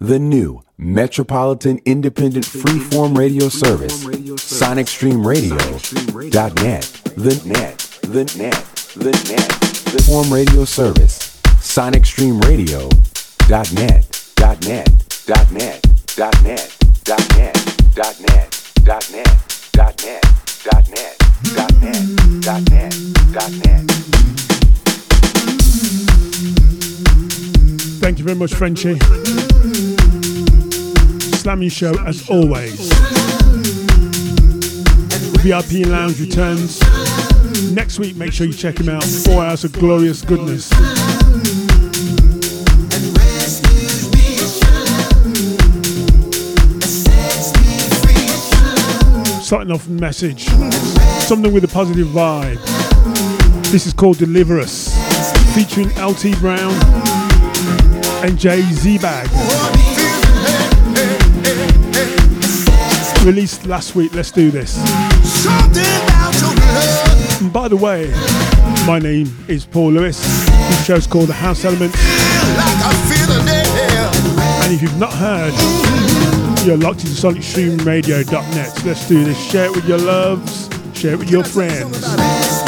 The new Metropolitan Independent Freeform Radio Service, SonicStreamRadio.net, the net, the net, the net, the form radio service, SonicStreamRadio.net, dot net, dot net, dot net, dot net, dot net, dot net, dot net, dot net, dot net, dot net, dot net. Thank you very much, Frenchie. Slammy Show as always. VIP Lounge returns next week. Make sure you check him out. Four hours of glorious goodness. Starting off message, something with a positive vibe. This is called Deliver Us, featuring LT Brown and Jay Z Bag. Released last week. Let's do this. And by the way, my name is Paul Lewis. This show's called The House Element. And if you've not heard, you're locked into sonicstreamradio.net. Let's do this. Share it with your loves, share it with your friends.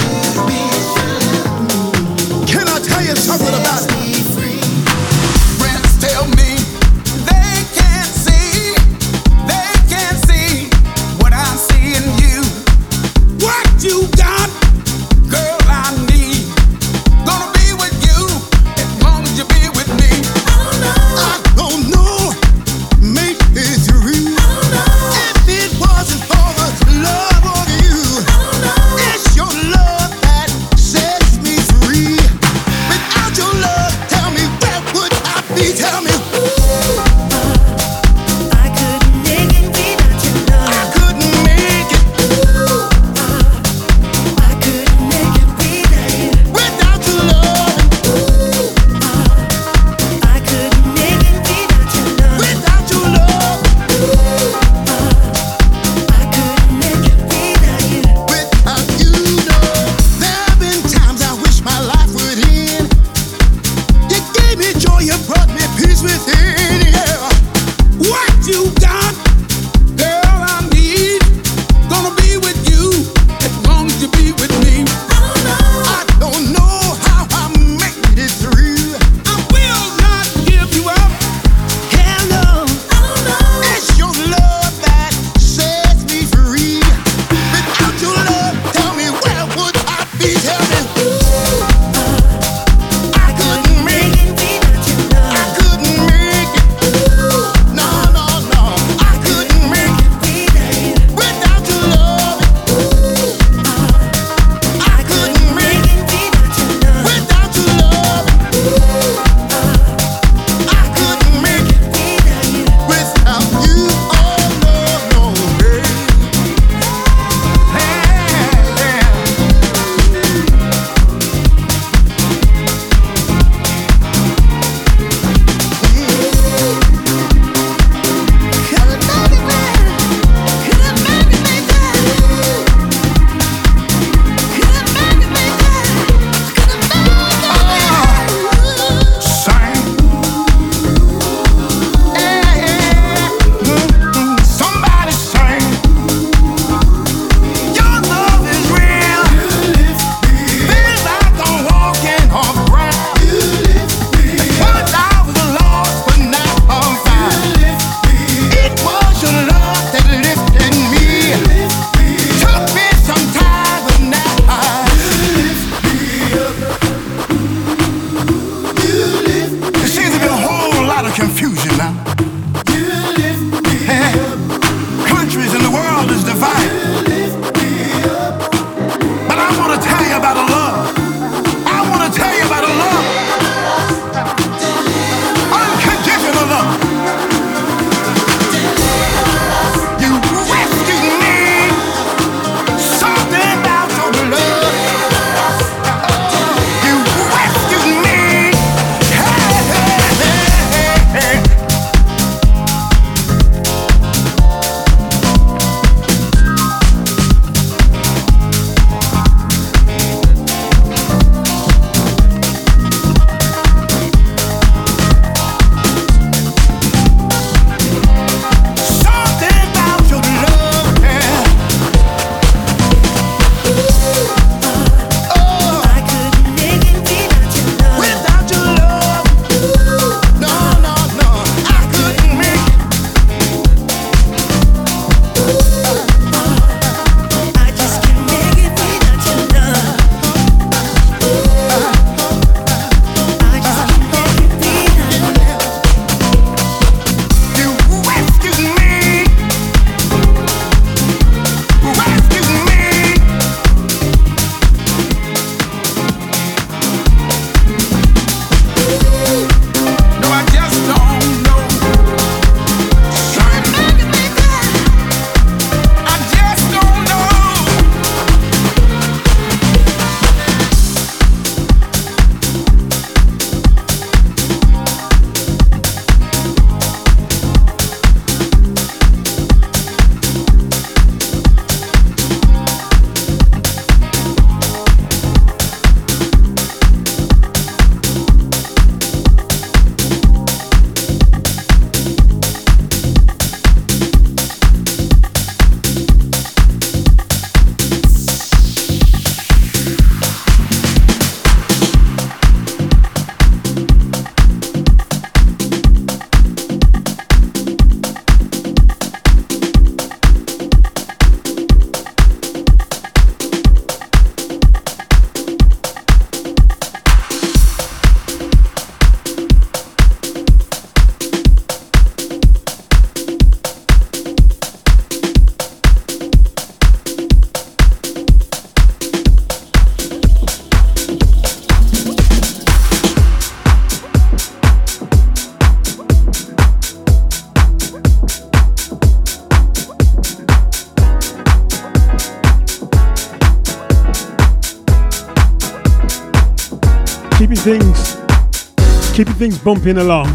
Bumping along.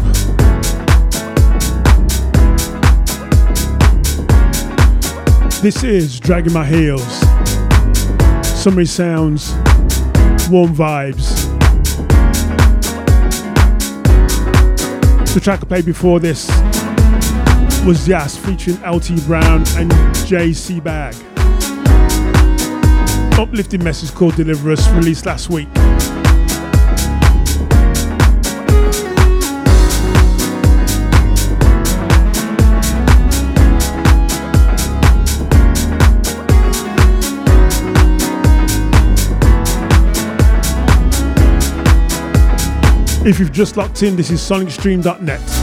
This is Dragging My Heels. Summery sounds, warm vibes. The track I played before this was Yas featuring LT Brown and JC Bag. Uplifting message called Deliver Us, released last week. If you've just locked in, this is sonicstream.net.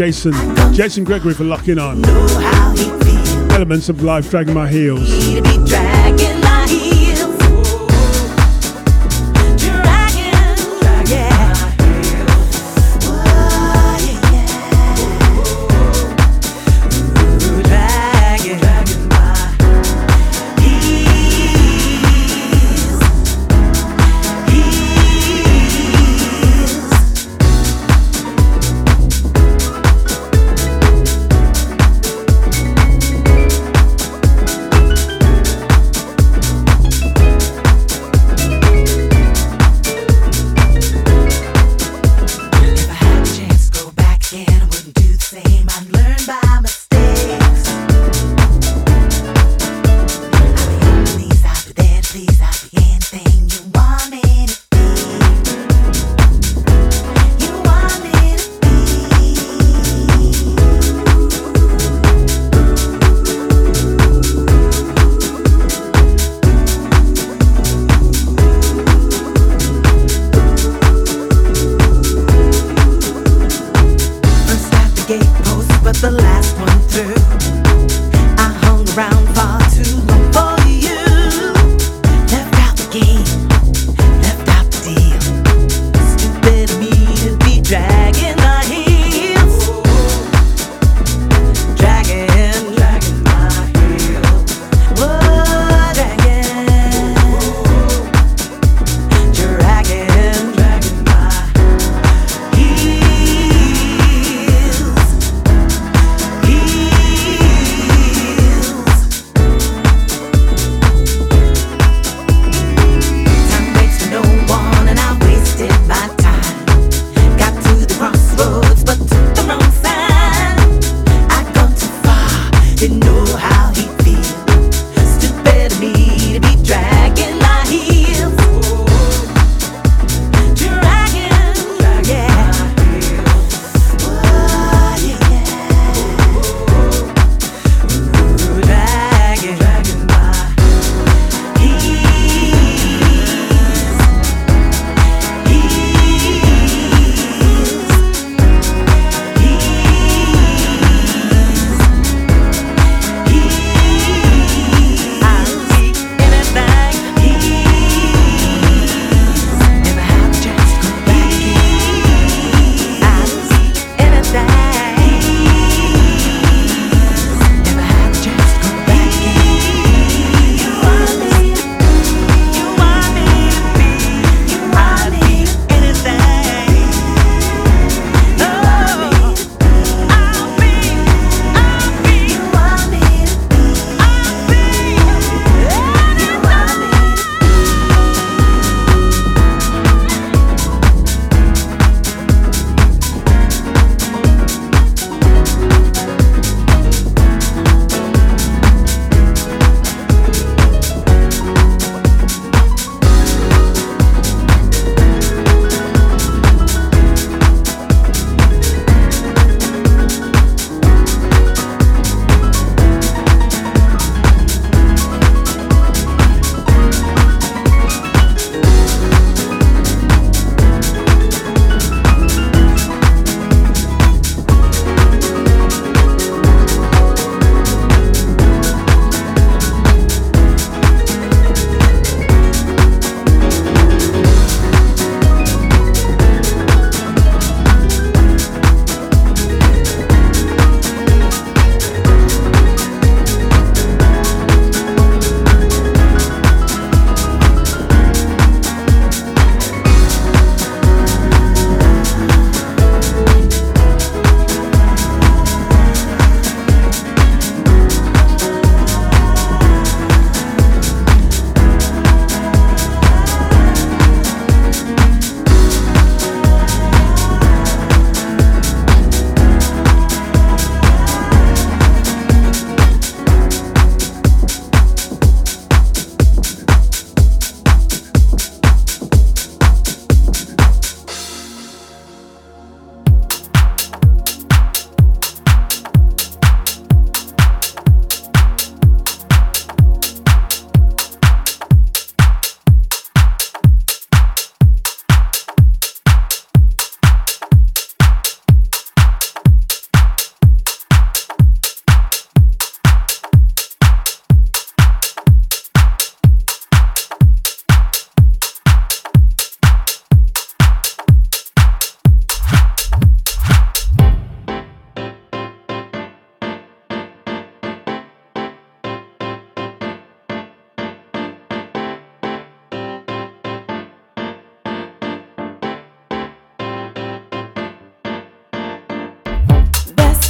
Jason. Jason Gregory for locking on. Elements of life dragging my heels.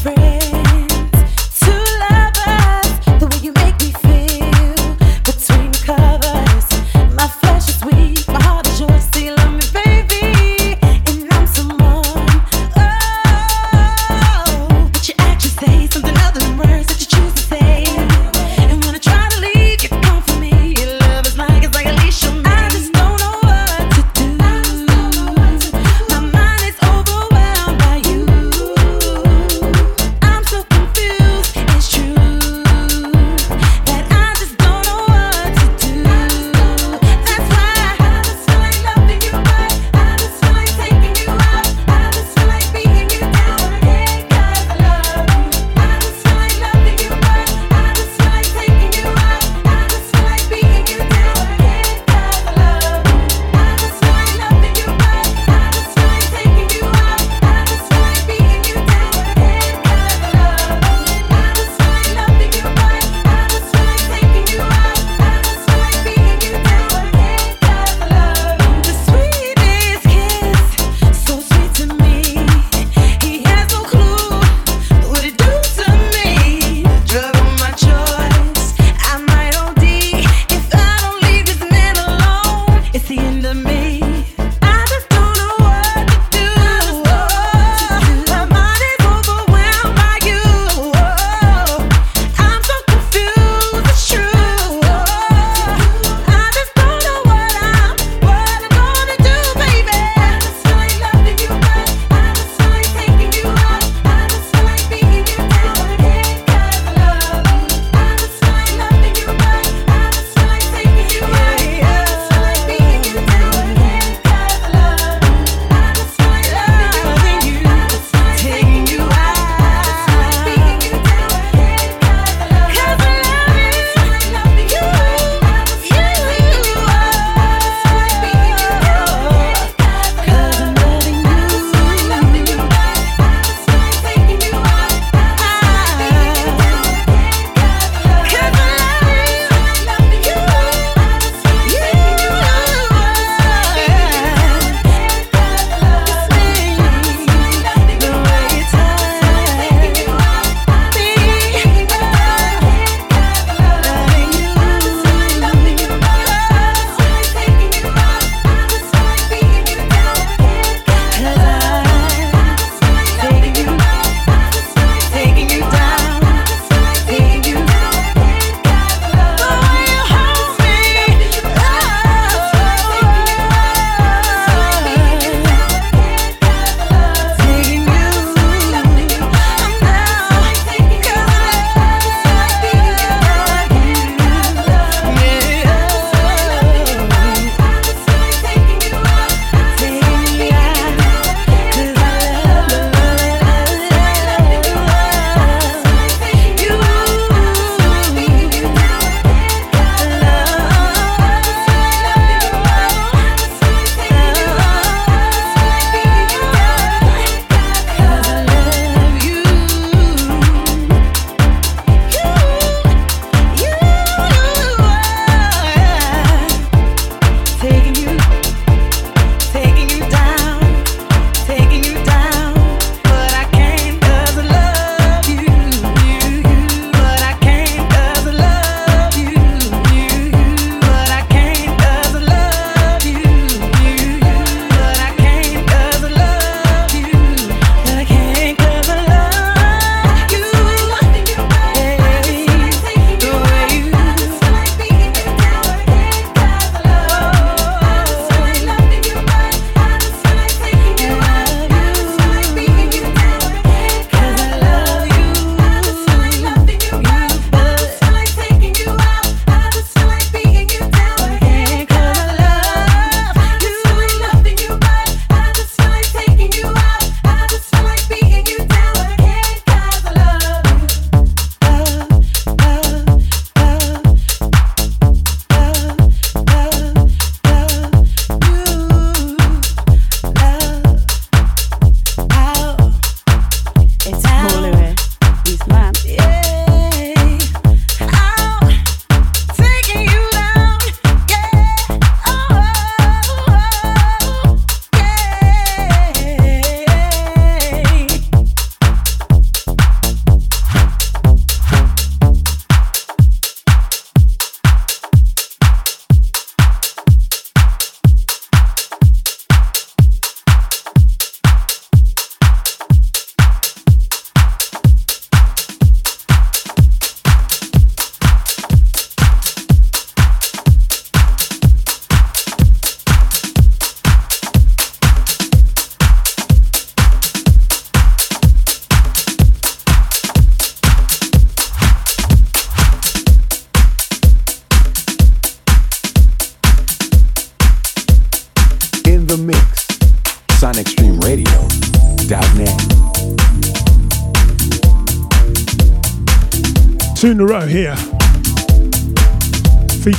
I'm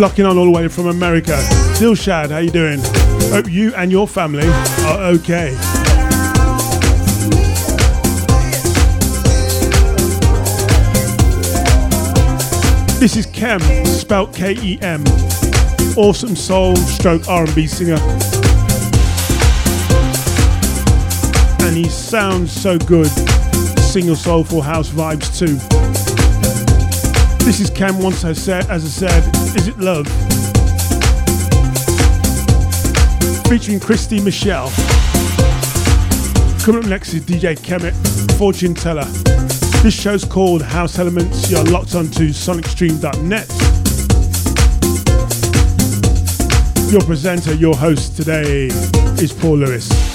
locking on all the way from America. Dilshad, how you doing? Hope you and your family are okay. This is Kem, spelt K-E-M. Awesome soul stroke R&B singer. And he sounds so good. Single soulful house vibes too. This is Kem once I said, as I said, is it love? Featuring Christy Michelle. Coming up next is DJ Kemet, Fortune Teller. This show's called House Elements. You're locked onto sonicstream.net. Your presenter, your host today is Paul Lewis.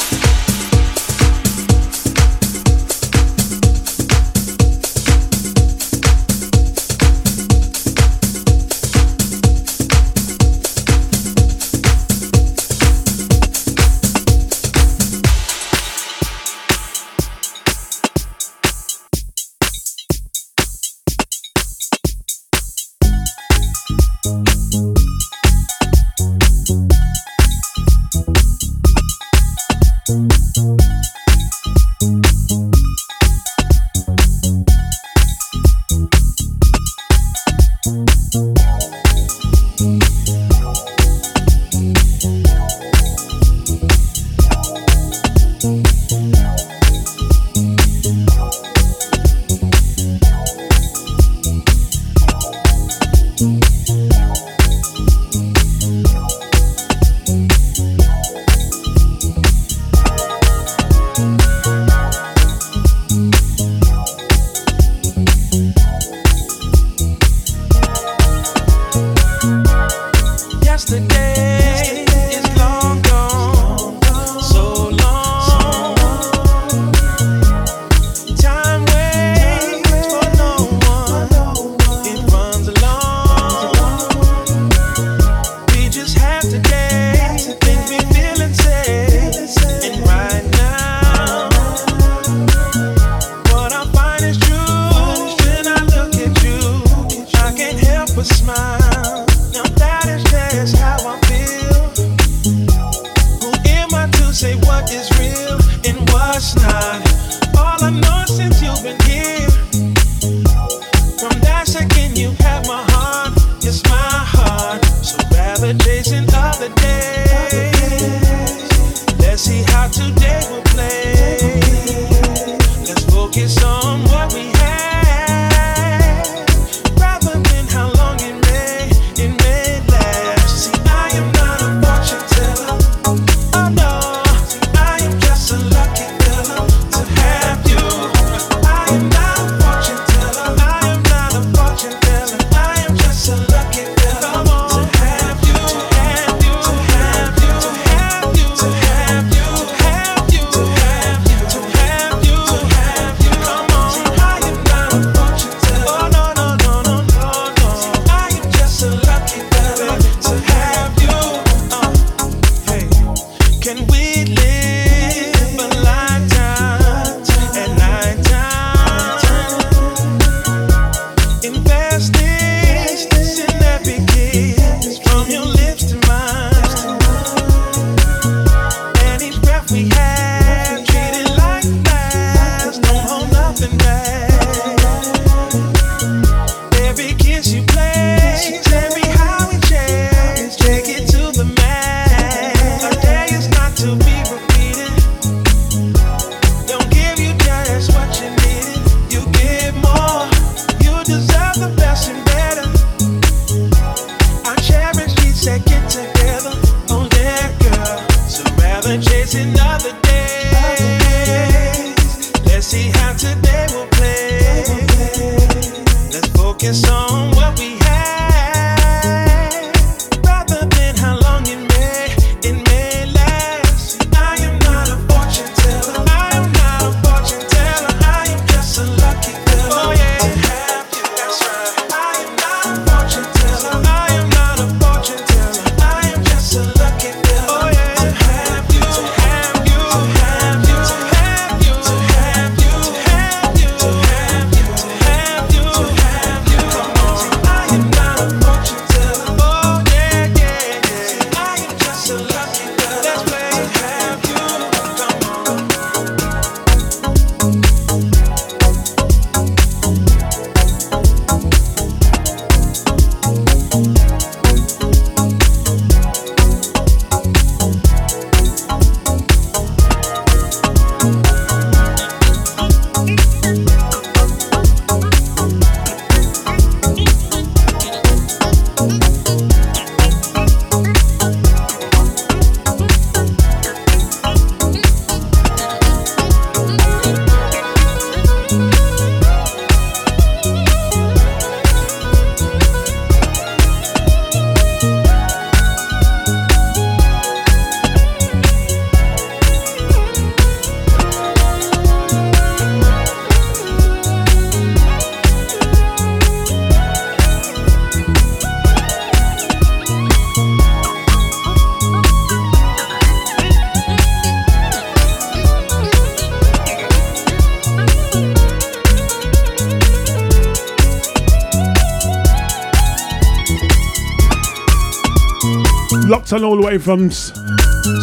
Way from S-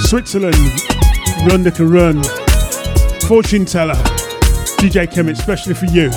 Switzerland. Run run. Fortune teller. DJ Kemet, especially for you.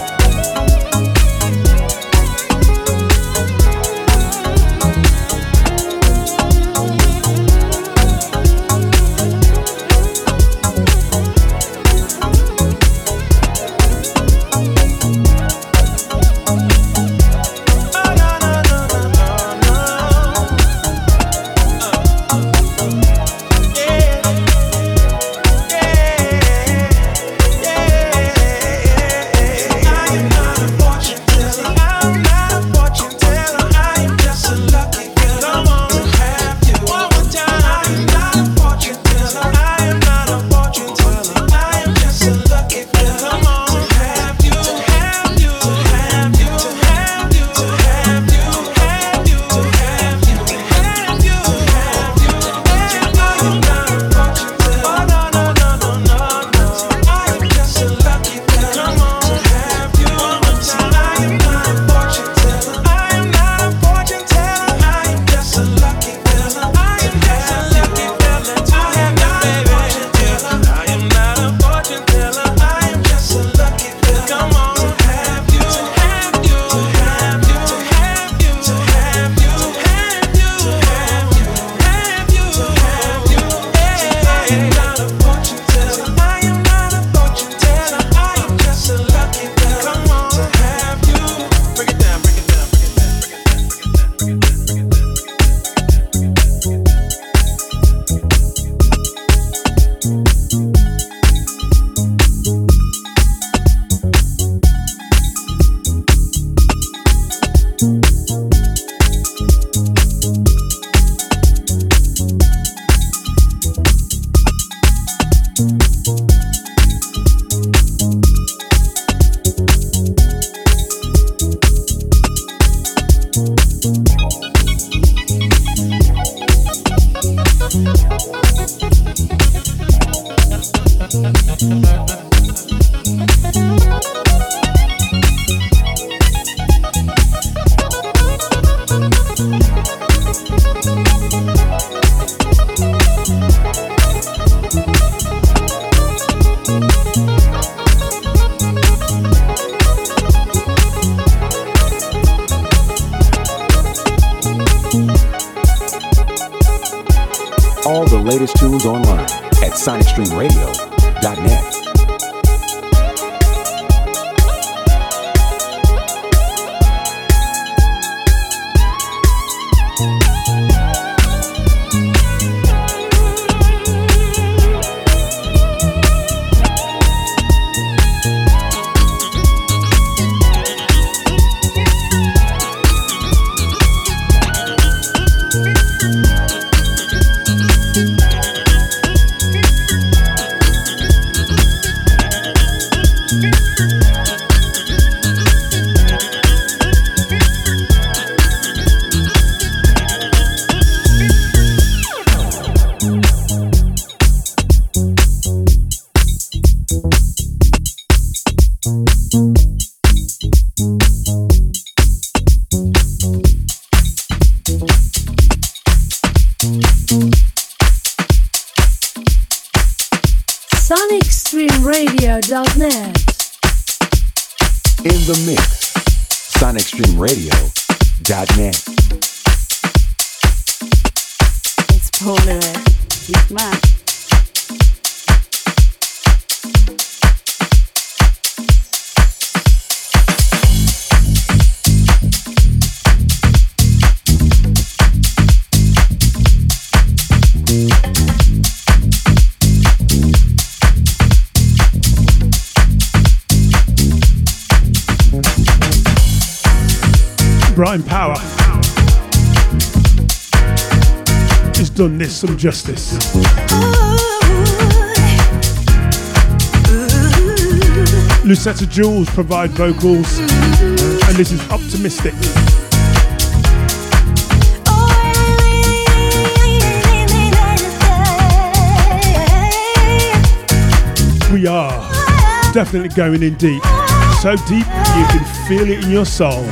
This some justice. Lucetta Jules provide vocals, and this is optimistic. We are definitely going in deep. So deep you can feel it in your soul.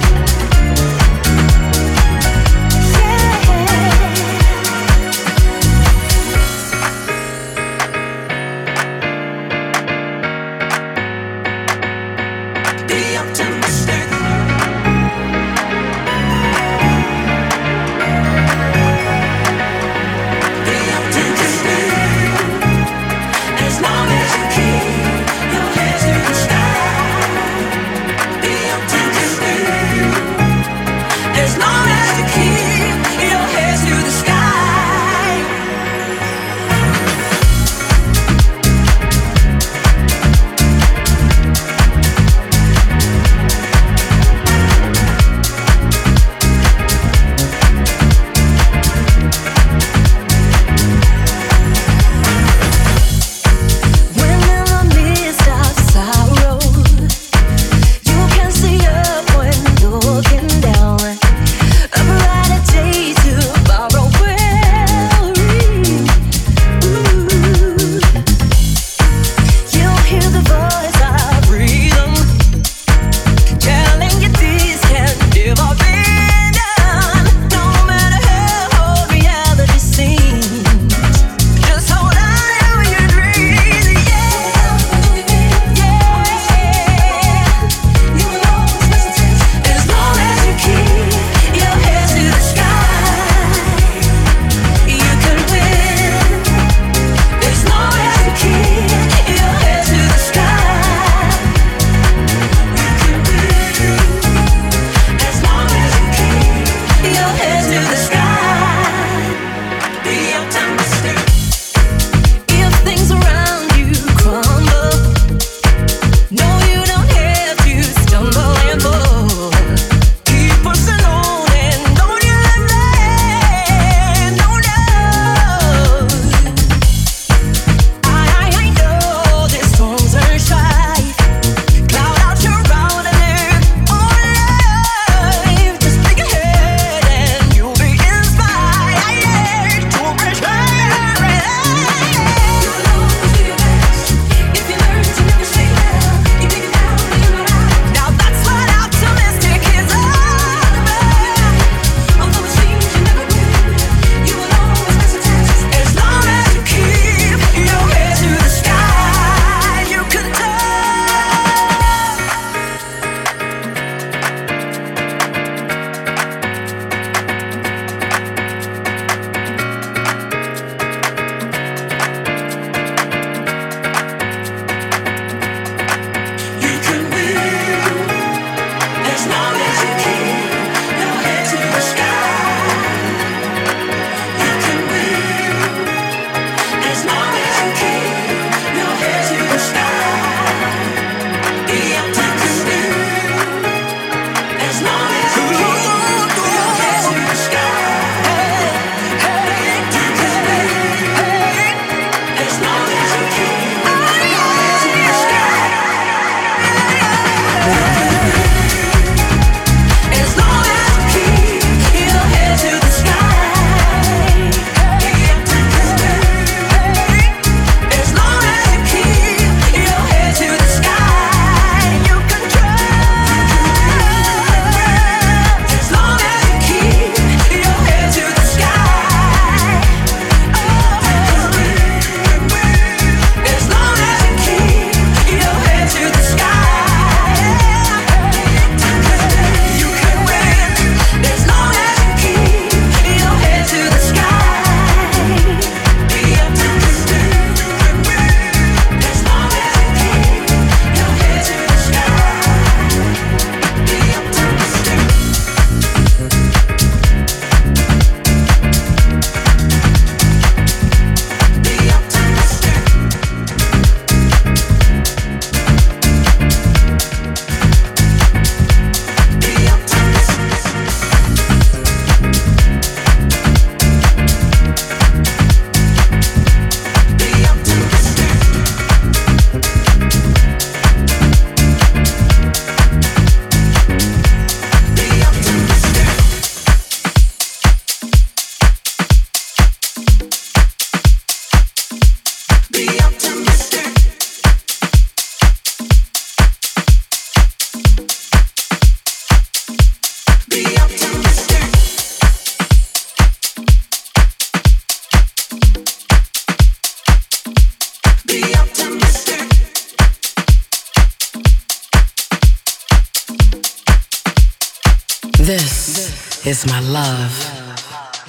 My love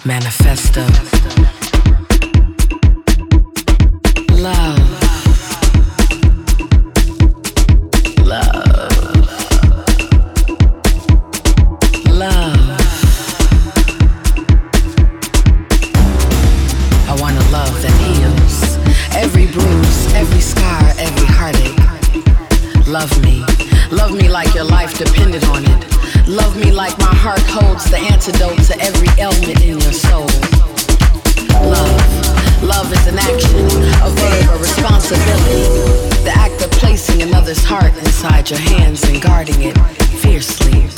manifesto. Love. Love. Love. I want a love that heals every bruise, every scar, every heartache. Love me. Love me like your life depended on it. Love me like my heart holds the antidote to every ailment in your soul. Love. Love is an action, a verb, a responsibility. The act of placing another's heart inside your hands and guarding it fiercely.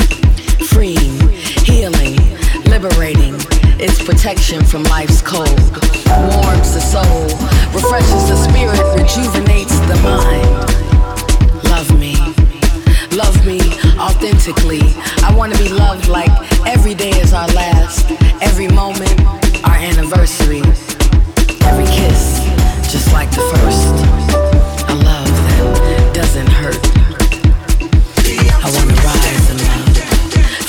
Freeing, healing, liberating. It's protection from life's cold. Warms the soul, refreshes the spirit, rejuvenates the mind. Love me. Love me authentically. I want to be loved like every day is our last, every moment our anniversary, every kiss just like the first. A love that doesn't hurt. I want to rise in love,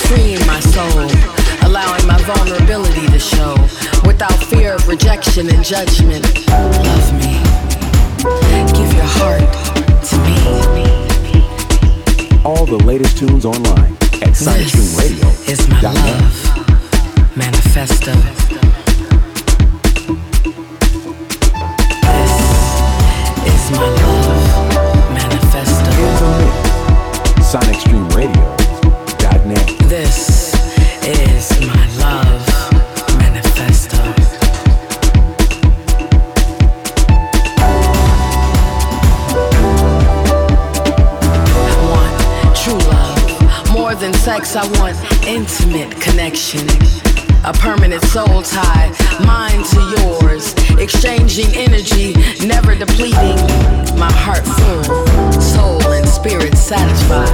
freeing my soul, allowing my vulnerability to show without fear of rejection and judgment. Love me. Give your heart to me. All the latest tunes online at is my love manifesto. This is my love sex, I want intimate connection. A permanent soul tie, mine to yours. Exchanging energy, never depleting. My heart full, soul and spirit satisfied.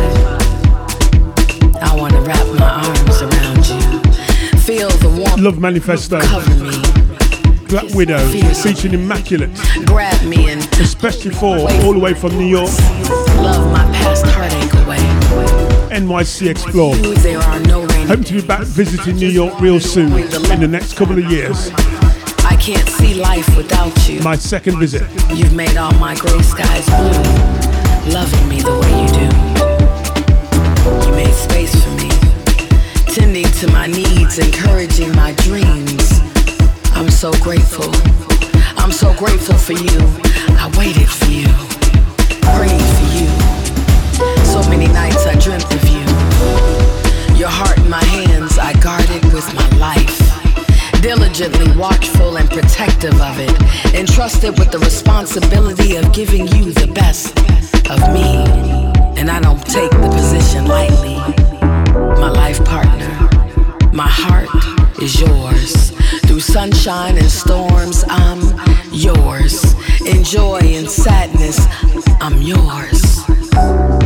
I wanna wrap my arms around you. Feel the warmth Love Manifesto, cover me. Black Widow, featuring Immaculate, Grab me and especially for all the way from New York, love my past heartache away. NYC Explore. You, there are no rain. Hope to be back visiting New York real soon in the next couple of years. I can't see life without you. My second visit. You've made all my gray skies blue. Loving me the way you do. You made space for me. Tending to my needs, encouraging my dreams. I'm so grateful. I'm so grateful for you. I waited for you. Prayed for you. Many nights I dreamt of you. Your heart in my hands, I guarded with my life. Diligently watchful and protective of it. Entrusted with the responsibility of giving you the best of me. And I don't take the position lightly. My life partner, my heart is yours. Through sunshine and storms, I'm yours. In joy and sadness, I'm yours.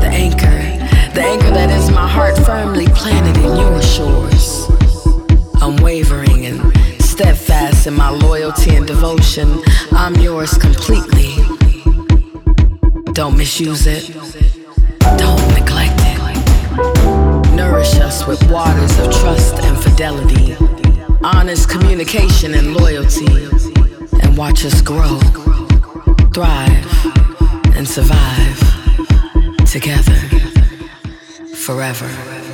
The anchor, the anchor that is my heart firmly planted in your shores. Unwavering and steadfast in my loyalty and devotion, I'm yours completely. Don't misuse it, don't neglect it. Nourish us with waters of trust and fidelity, honest communication and loyalty, and watch us grow, thrive, and survive together forever.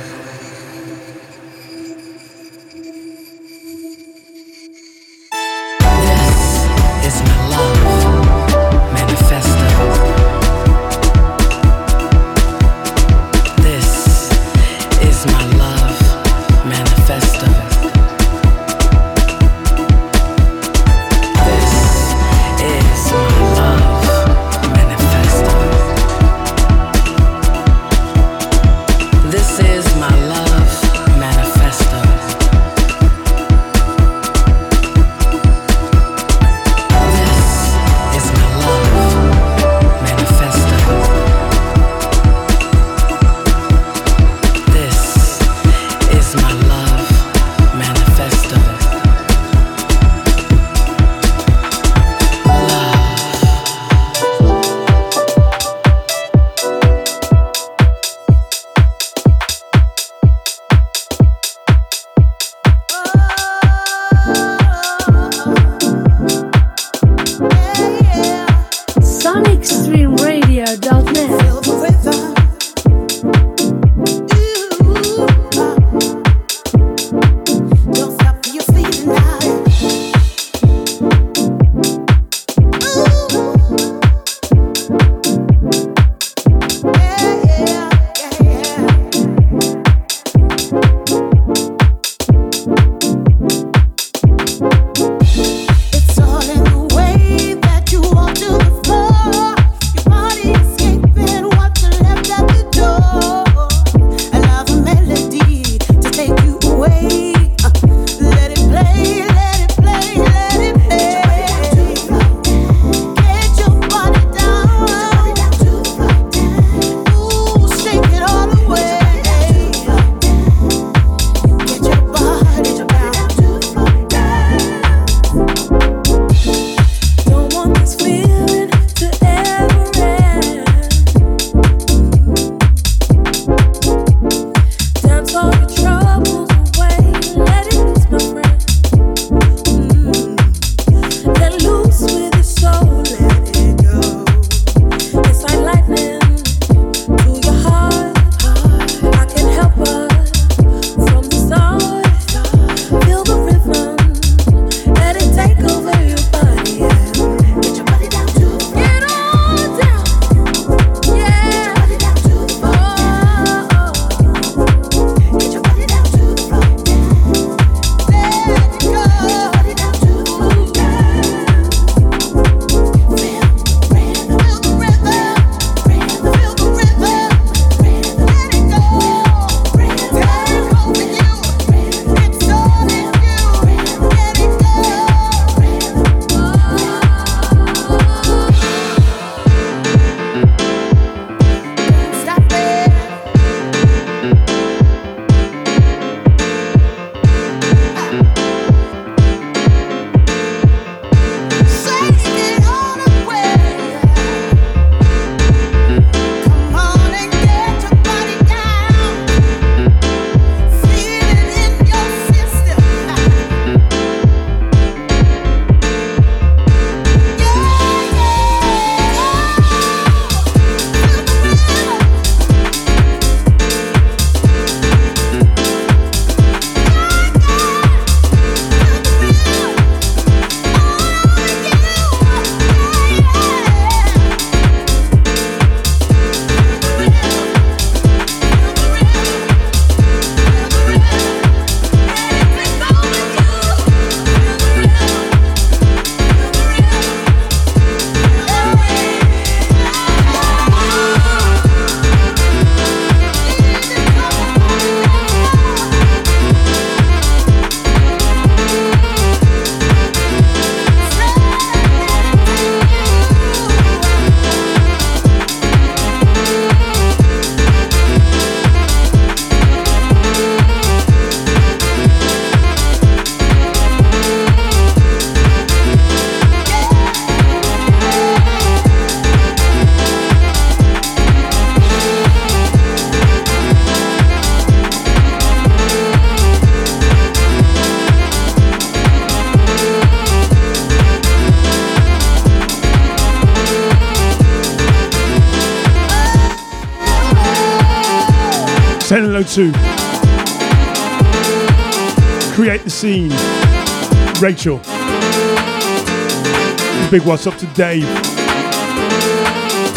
Big what's up to Dave.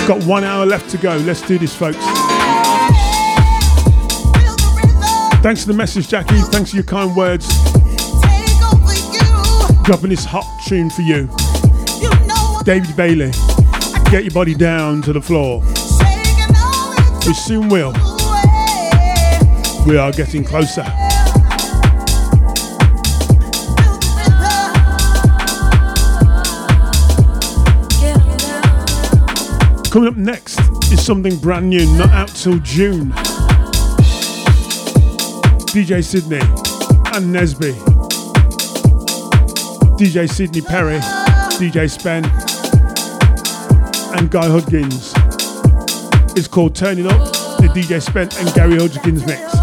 Got one hour left to go. Let's do this, folks. Thanks for the message, Jackie. Thanks for your kind words. Dropping this hot tune for you. David Bailey. Get your body down to the floor. We soon will. We are getting closer. Coming up next is something brand new, not out till June. DJ Sydney and Nesby. DJ Sydney Perry, DJ Spen, and Guy Hudgins. It's called Turning Up, the DJ Spen and Gary Hudgins mix.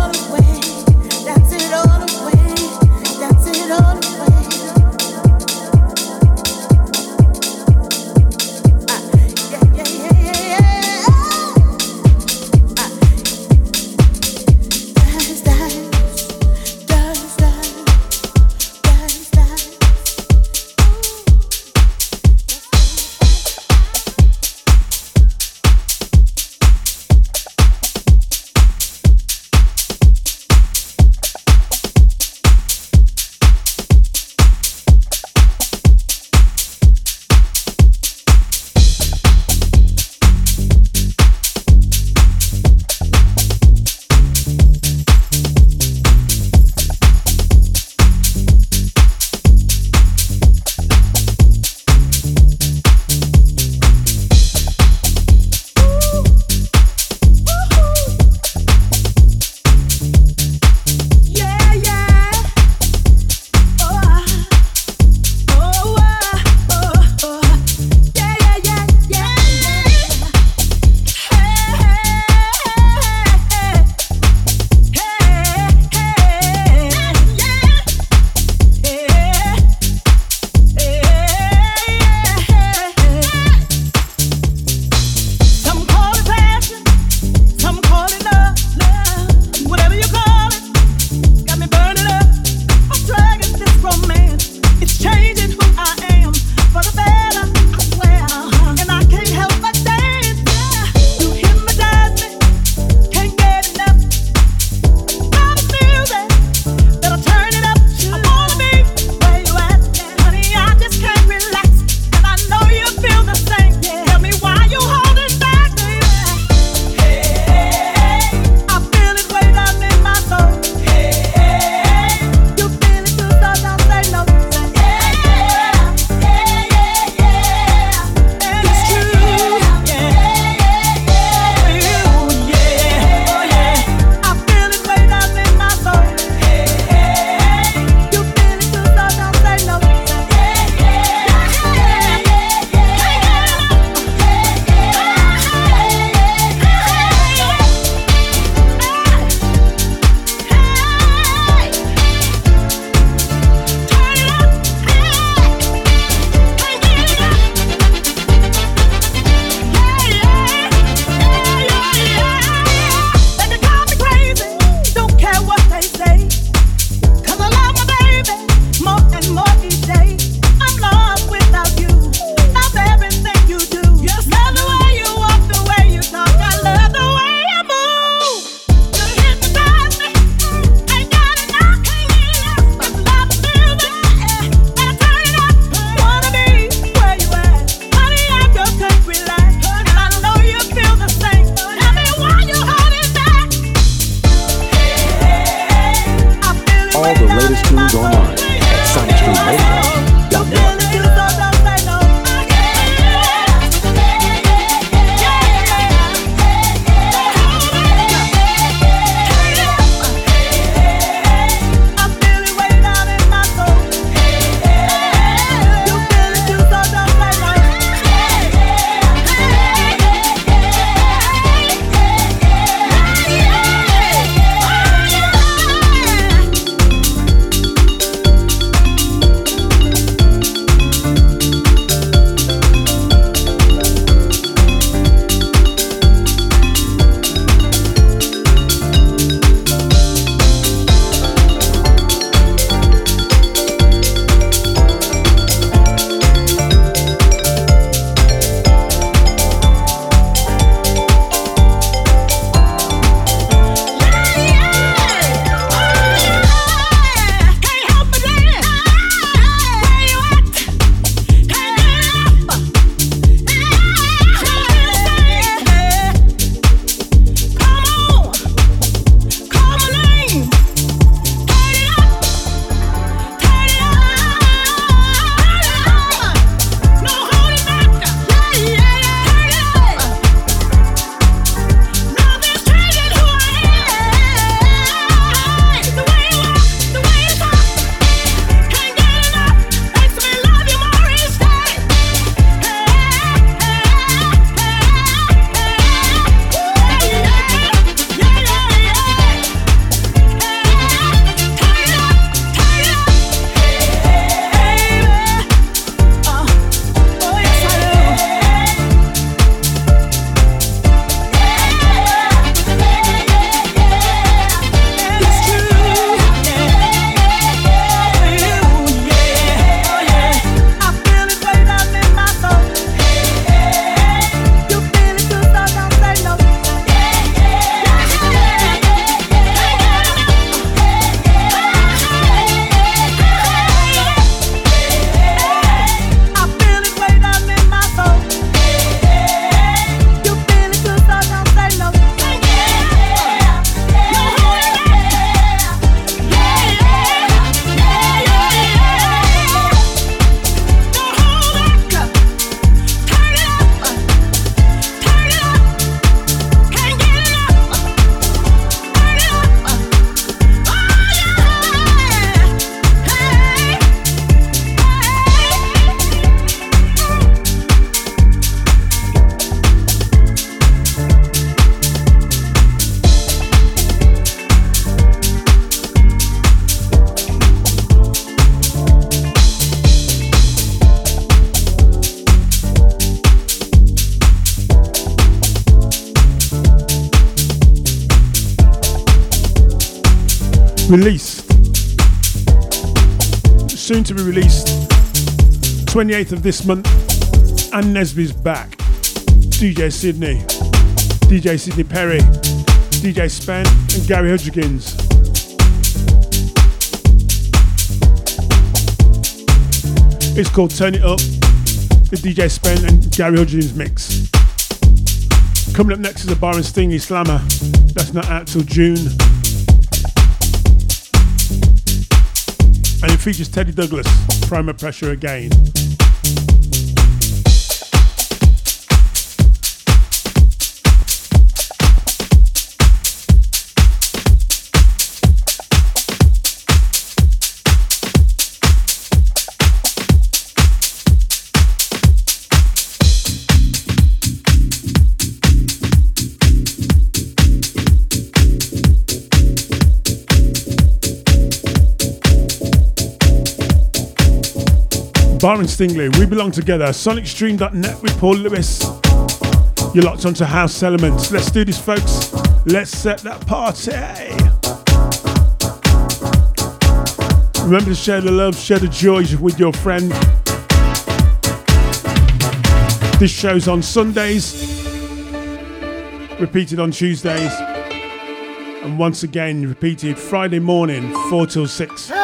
Released. Soon to be released, 28th of this month, and Nesby's back. DJ Sydney, DJ Sydney Perry, DJ Spen, and Gary Hudgins. It's called Turn It Up, the DJ Spen and Gary Hudgins mix. Coming up next is a Byron Stingily Slammer. That's not out till June. Features Teddy Douglas, Primer Pressure again. Byron Stingily, we belong together. SonicStream.net with Paul Lewis. You're locked onto House Elements. Let's do this, folks. Let's set that party. Remember to share the love, share the joys with your friend. This show's on Sundays, repeated on Tuesdays, and once again repeated Friday morning, 4 till 6.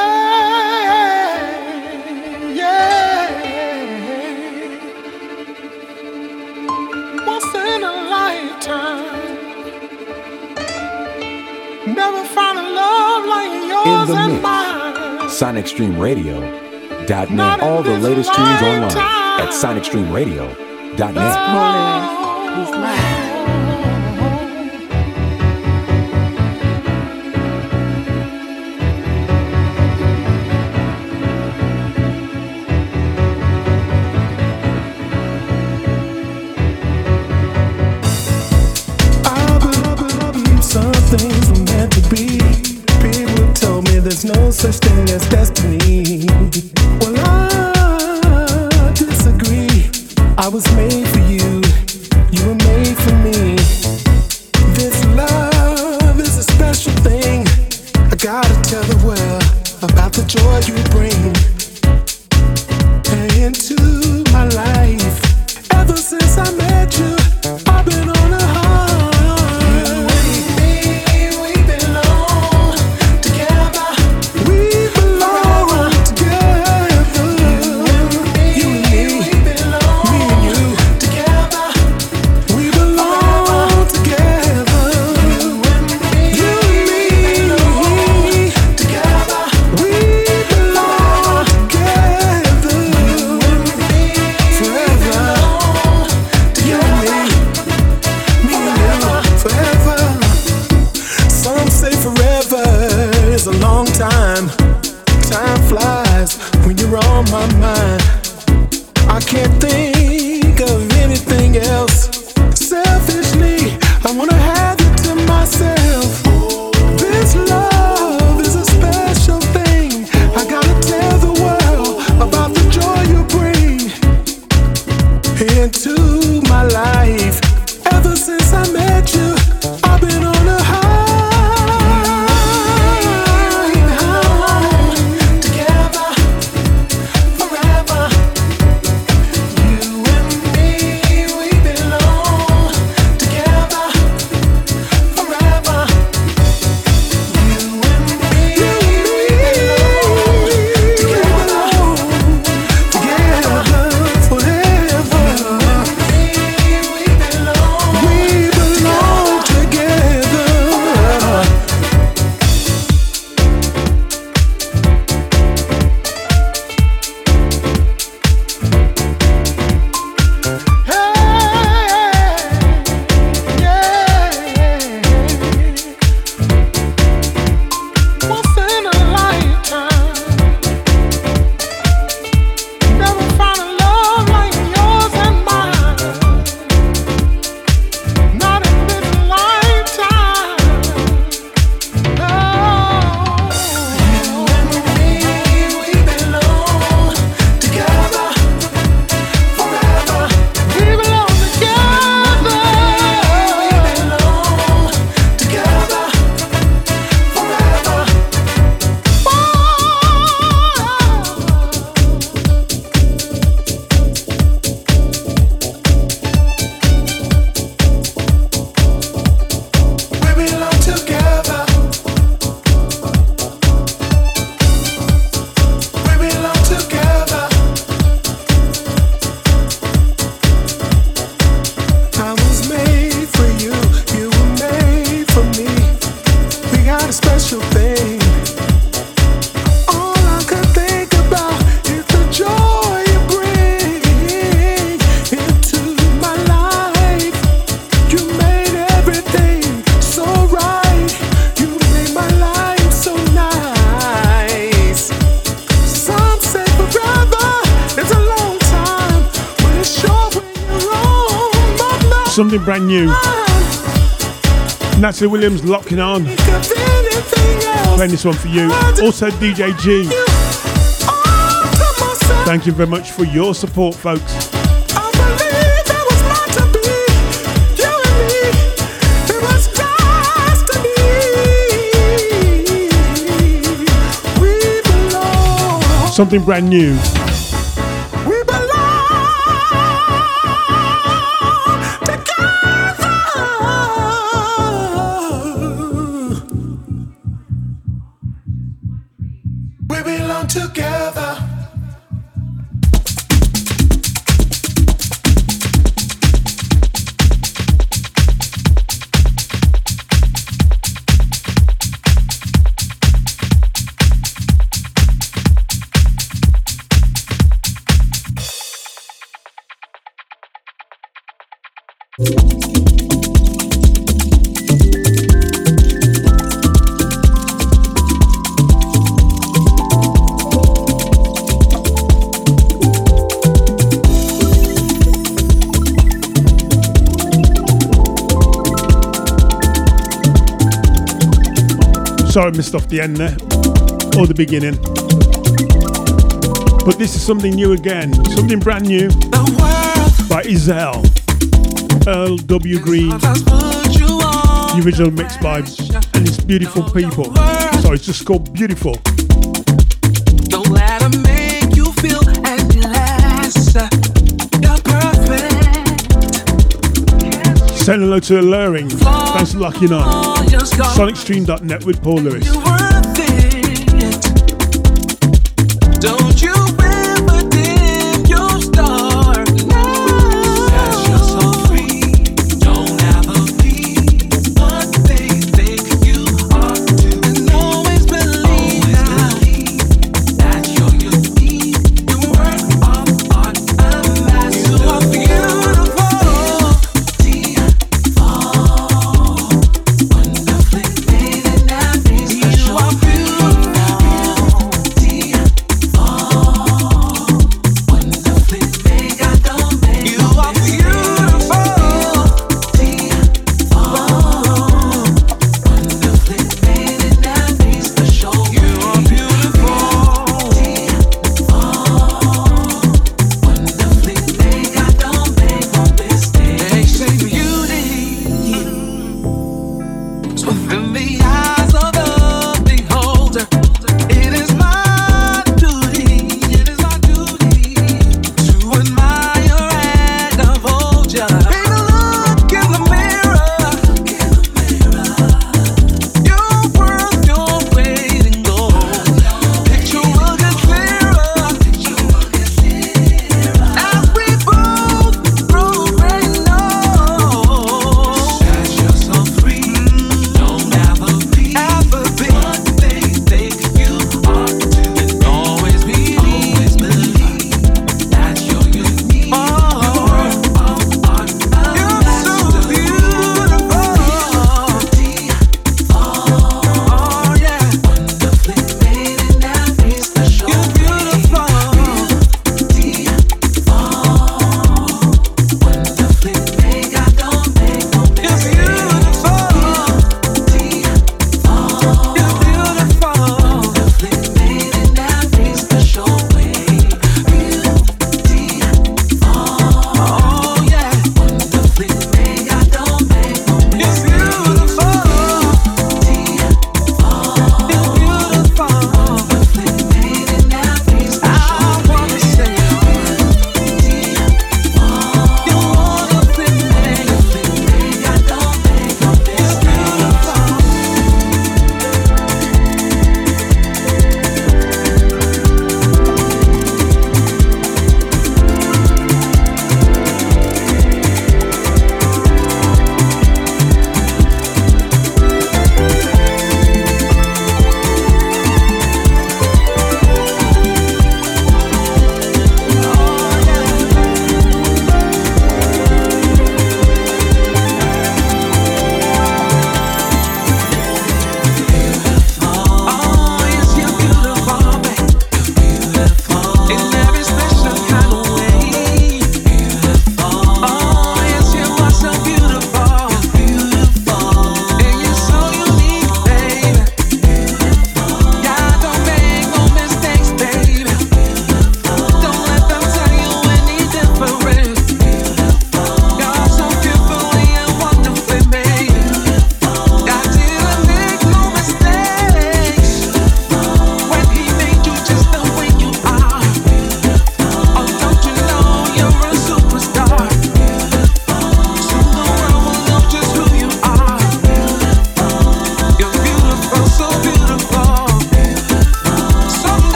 In the mix. SonicStreamRadio.net. All the latest tunes online at SonicStreamRadio.net. He's mine. Natalie Williams locking on. Playing this one for you. Also DJ G. Thank you very much for your support, folks. Something brand new. Off the end there, or the beginning. But this is something new again, something brand new by Izelle, Earl W. Green. The original mix by, and it's beautiful people. So it's just called Beautiful. Don't let 'em make you feel any less. You're perfect. Saying hello to Alluring. Thanks for locking on. SonicStream.net with Paul Lewis.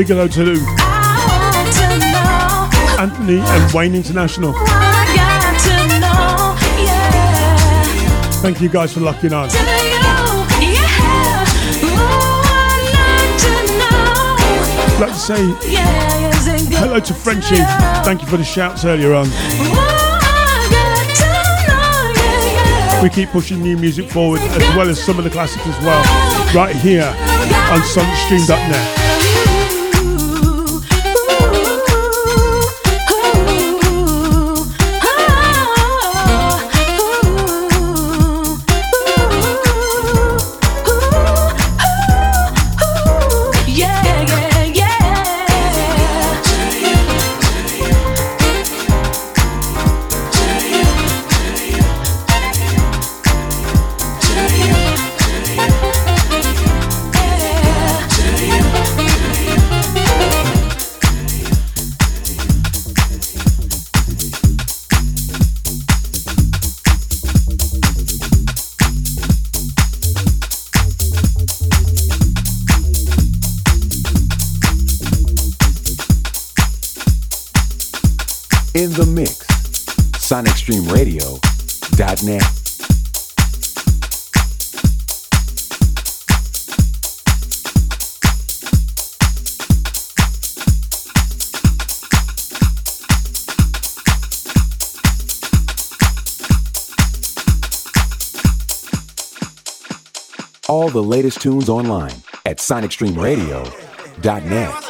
Saying big hello to Anthony and Wayne International. Thank you guys for locking on. I'd like to say hello to Frenchie. Thank you for the shouts earlier on. We keep pushing new music forward as well as some of the classics as well, right here on sonicstream.net. the latest tunes online at SonicStreamRadio.net.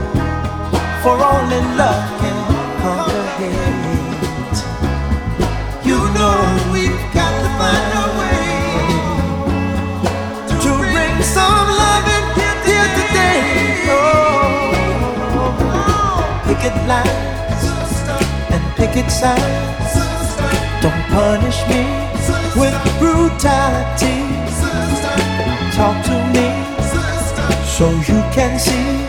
for only love can conquer hate. You know we've got to find a way to bring some loving here today. Oh, picket lines and picket signs. Don't punish me with brutality. Talk to me so you can see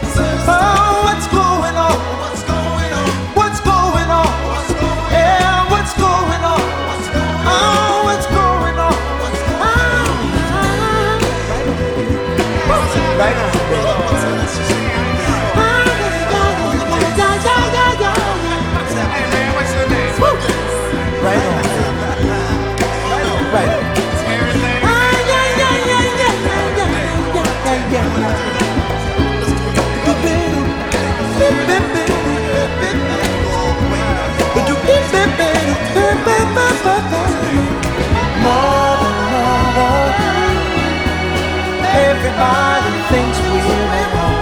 everybody thinks we're wrong.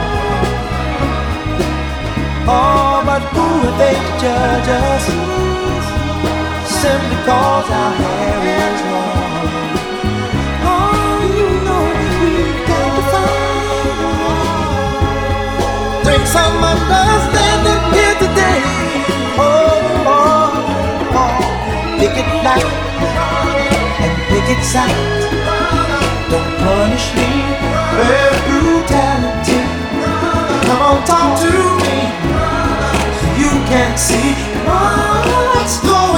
Oh, but who are they to judge us? Simply cause our hair is long. Oh, you know we've got to find. Bring some understanding here today. Oh, oh, oh. Pick it light and pick it sight. Don't punish me brutality. Come on, talk to me. You can see what's going on.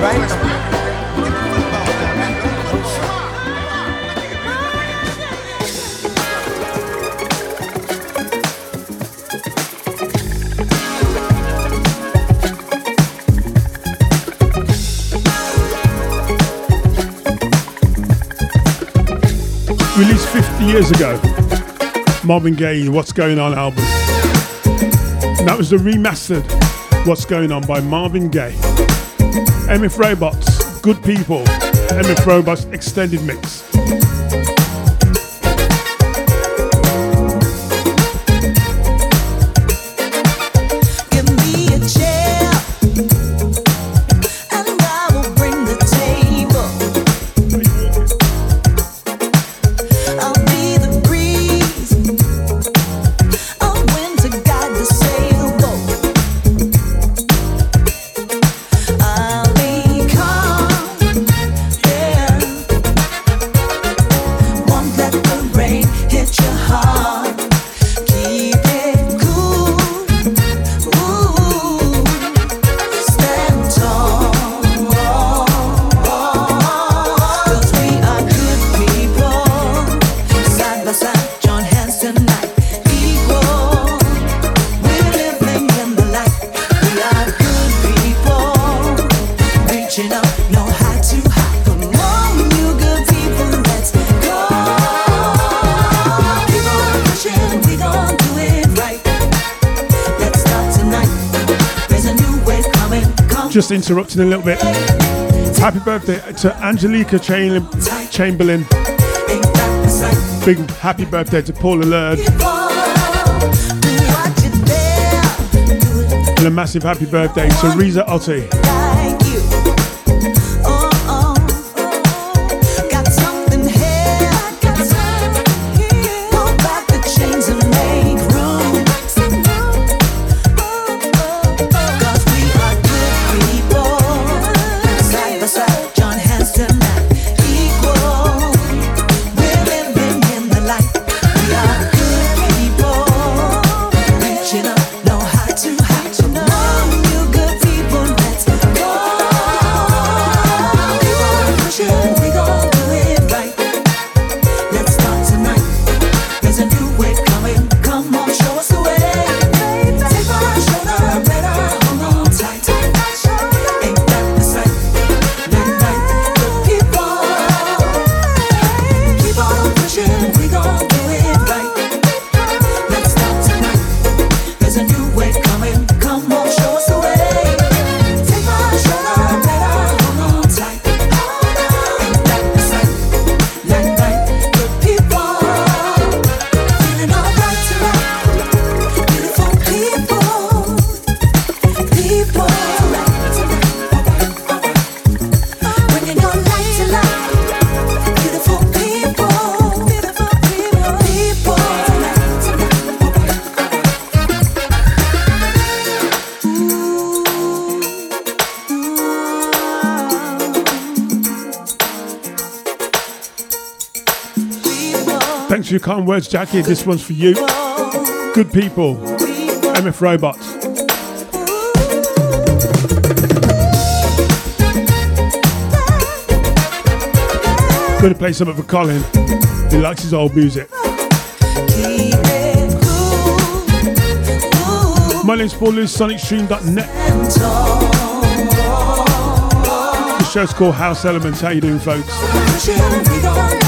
right? released 50 years ago. Marvin Gaye, What's Going On album. And that was the remastered What's Going On by Marvin Gaye. MF Robots, Good People, MF Robots Extended Mix. just interrupting a little bit. Happy birthday to Angelica Chamberlain. Big happy birthday to Paula Laird. And a massive happy birthday to Reza Otte. words, Jackie. This one's for you. Good people, MF Robots. Going to play something for Colin. He likes his old music. My name's Paul Lewis, sonicstream.net. The show's called House Elements. How you doing, folks?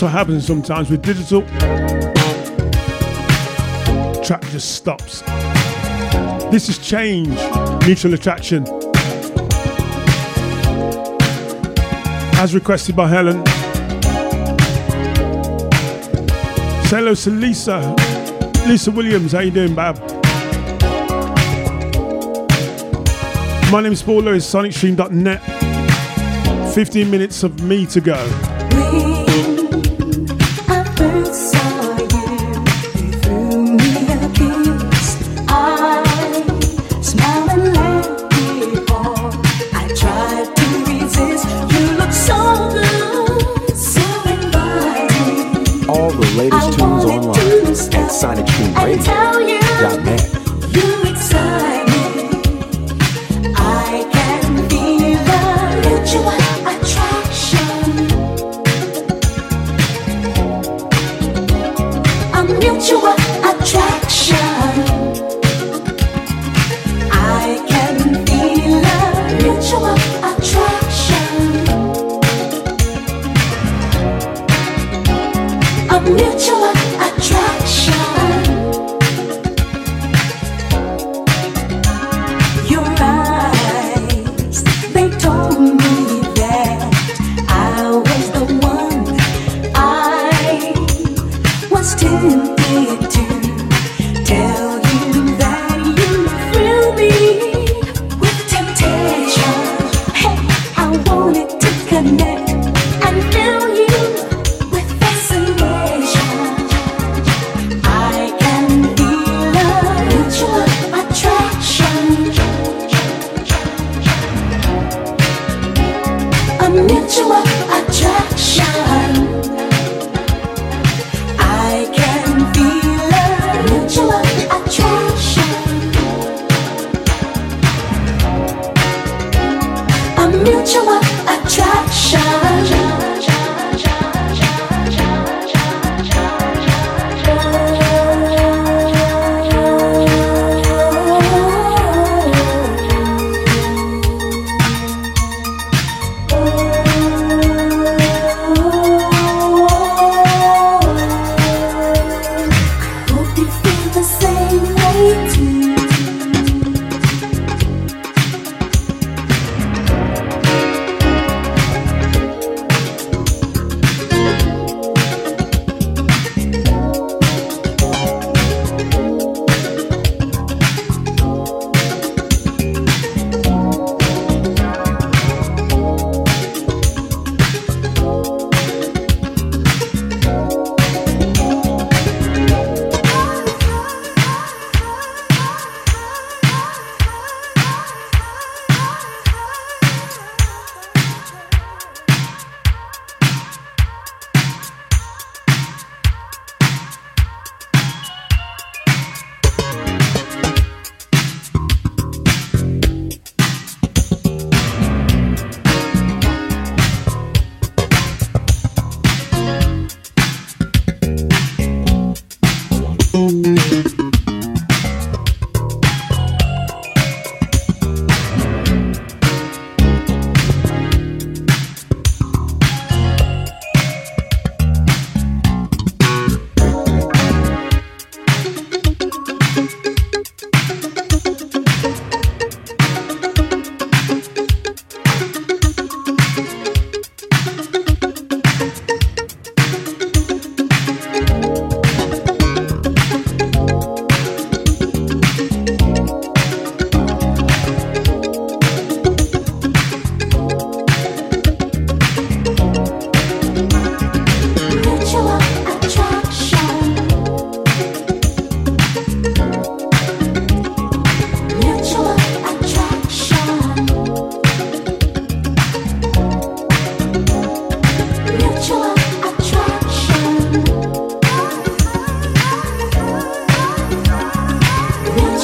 that's what happens sometimes with digital. Track just stops. This is change, mutual attraction. As requested by Helen. Say hello to Lisa. Lisa Williams, how you doing, Bab? My name's Paul Lewis, sonicstream.net. 15 minutes of me to go.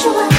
you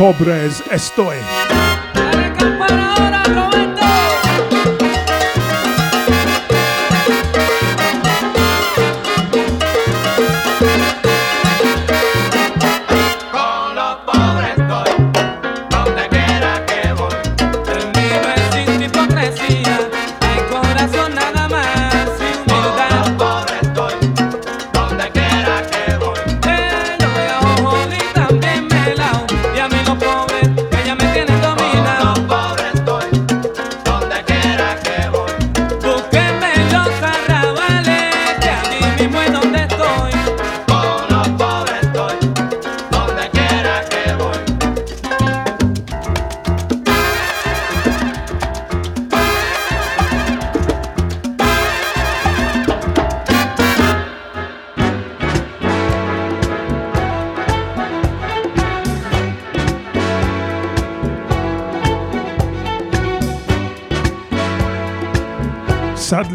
pobres estoy.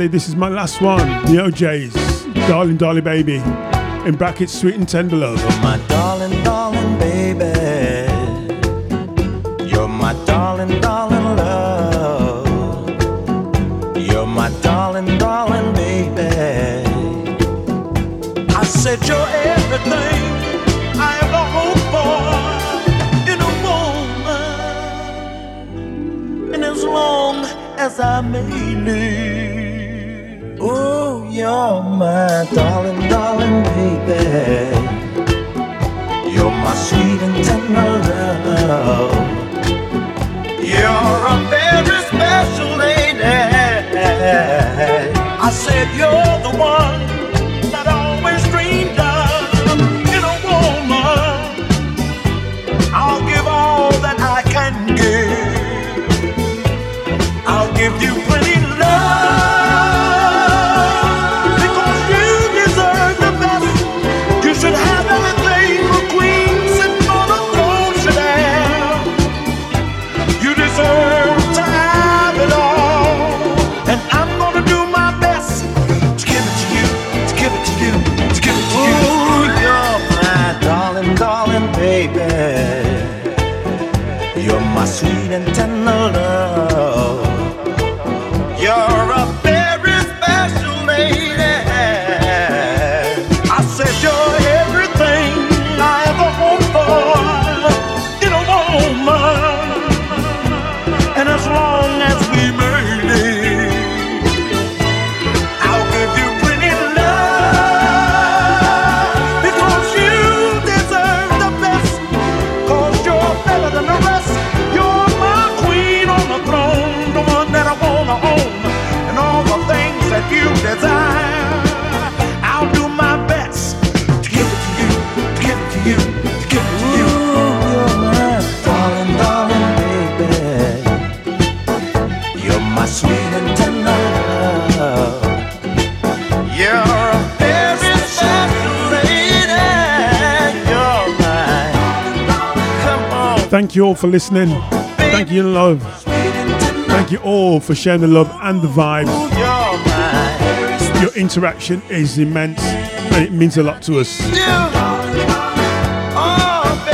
This is my last one. The O'Jays, Darling Darling Baby. In brackets, sweet and tender love. You're my darling, darling baby. You're my darling, darling love. You're my darling, darling baby. I said you're everything I ever hoped for in a woman. And as long as I may live. You're my darling, darling baby. You're my sweet and tender love. You're a very special lady. I said you're the one. Thank you all for listening. Thank you, love. Thank you all for sharing the love and the vibes. Your interaction is immense and it means a lot to us.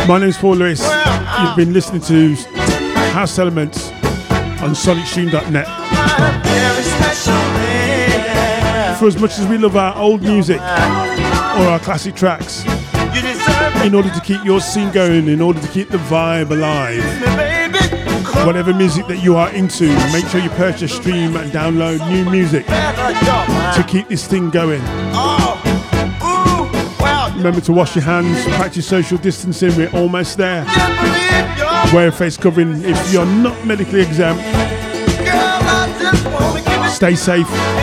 My name is Paul Lewis. You've been listening to House Elements on lady. For as much as we love our old music or our classic tracks, in order to keep your scene going, in order to keep the vibe alive, whatever music that you are into, make sure you purchase, stream, and download new music to keep this thing going. Remember to wash your hands, practice social distancing, we're almost there. Wear a face covering if you're not medically exempt. Stay safe.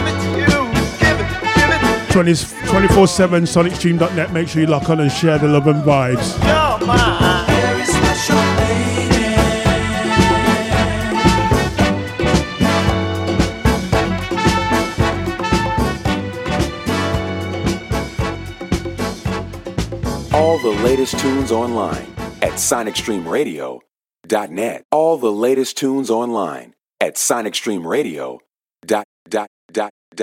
24-7 sonicstream.net. Make sure you lock on and share the love and vibes. All the latest tunes online at sonicstreamradio.net. All the latest tunes online at sonicstreamradio.net. Dot, dot, dot.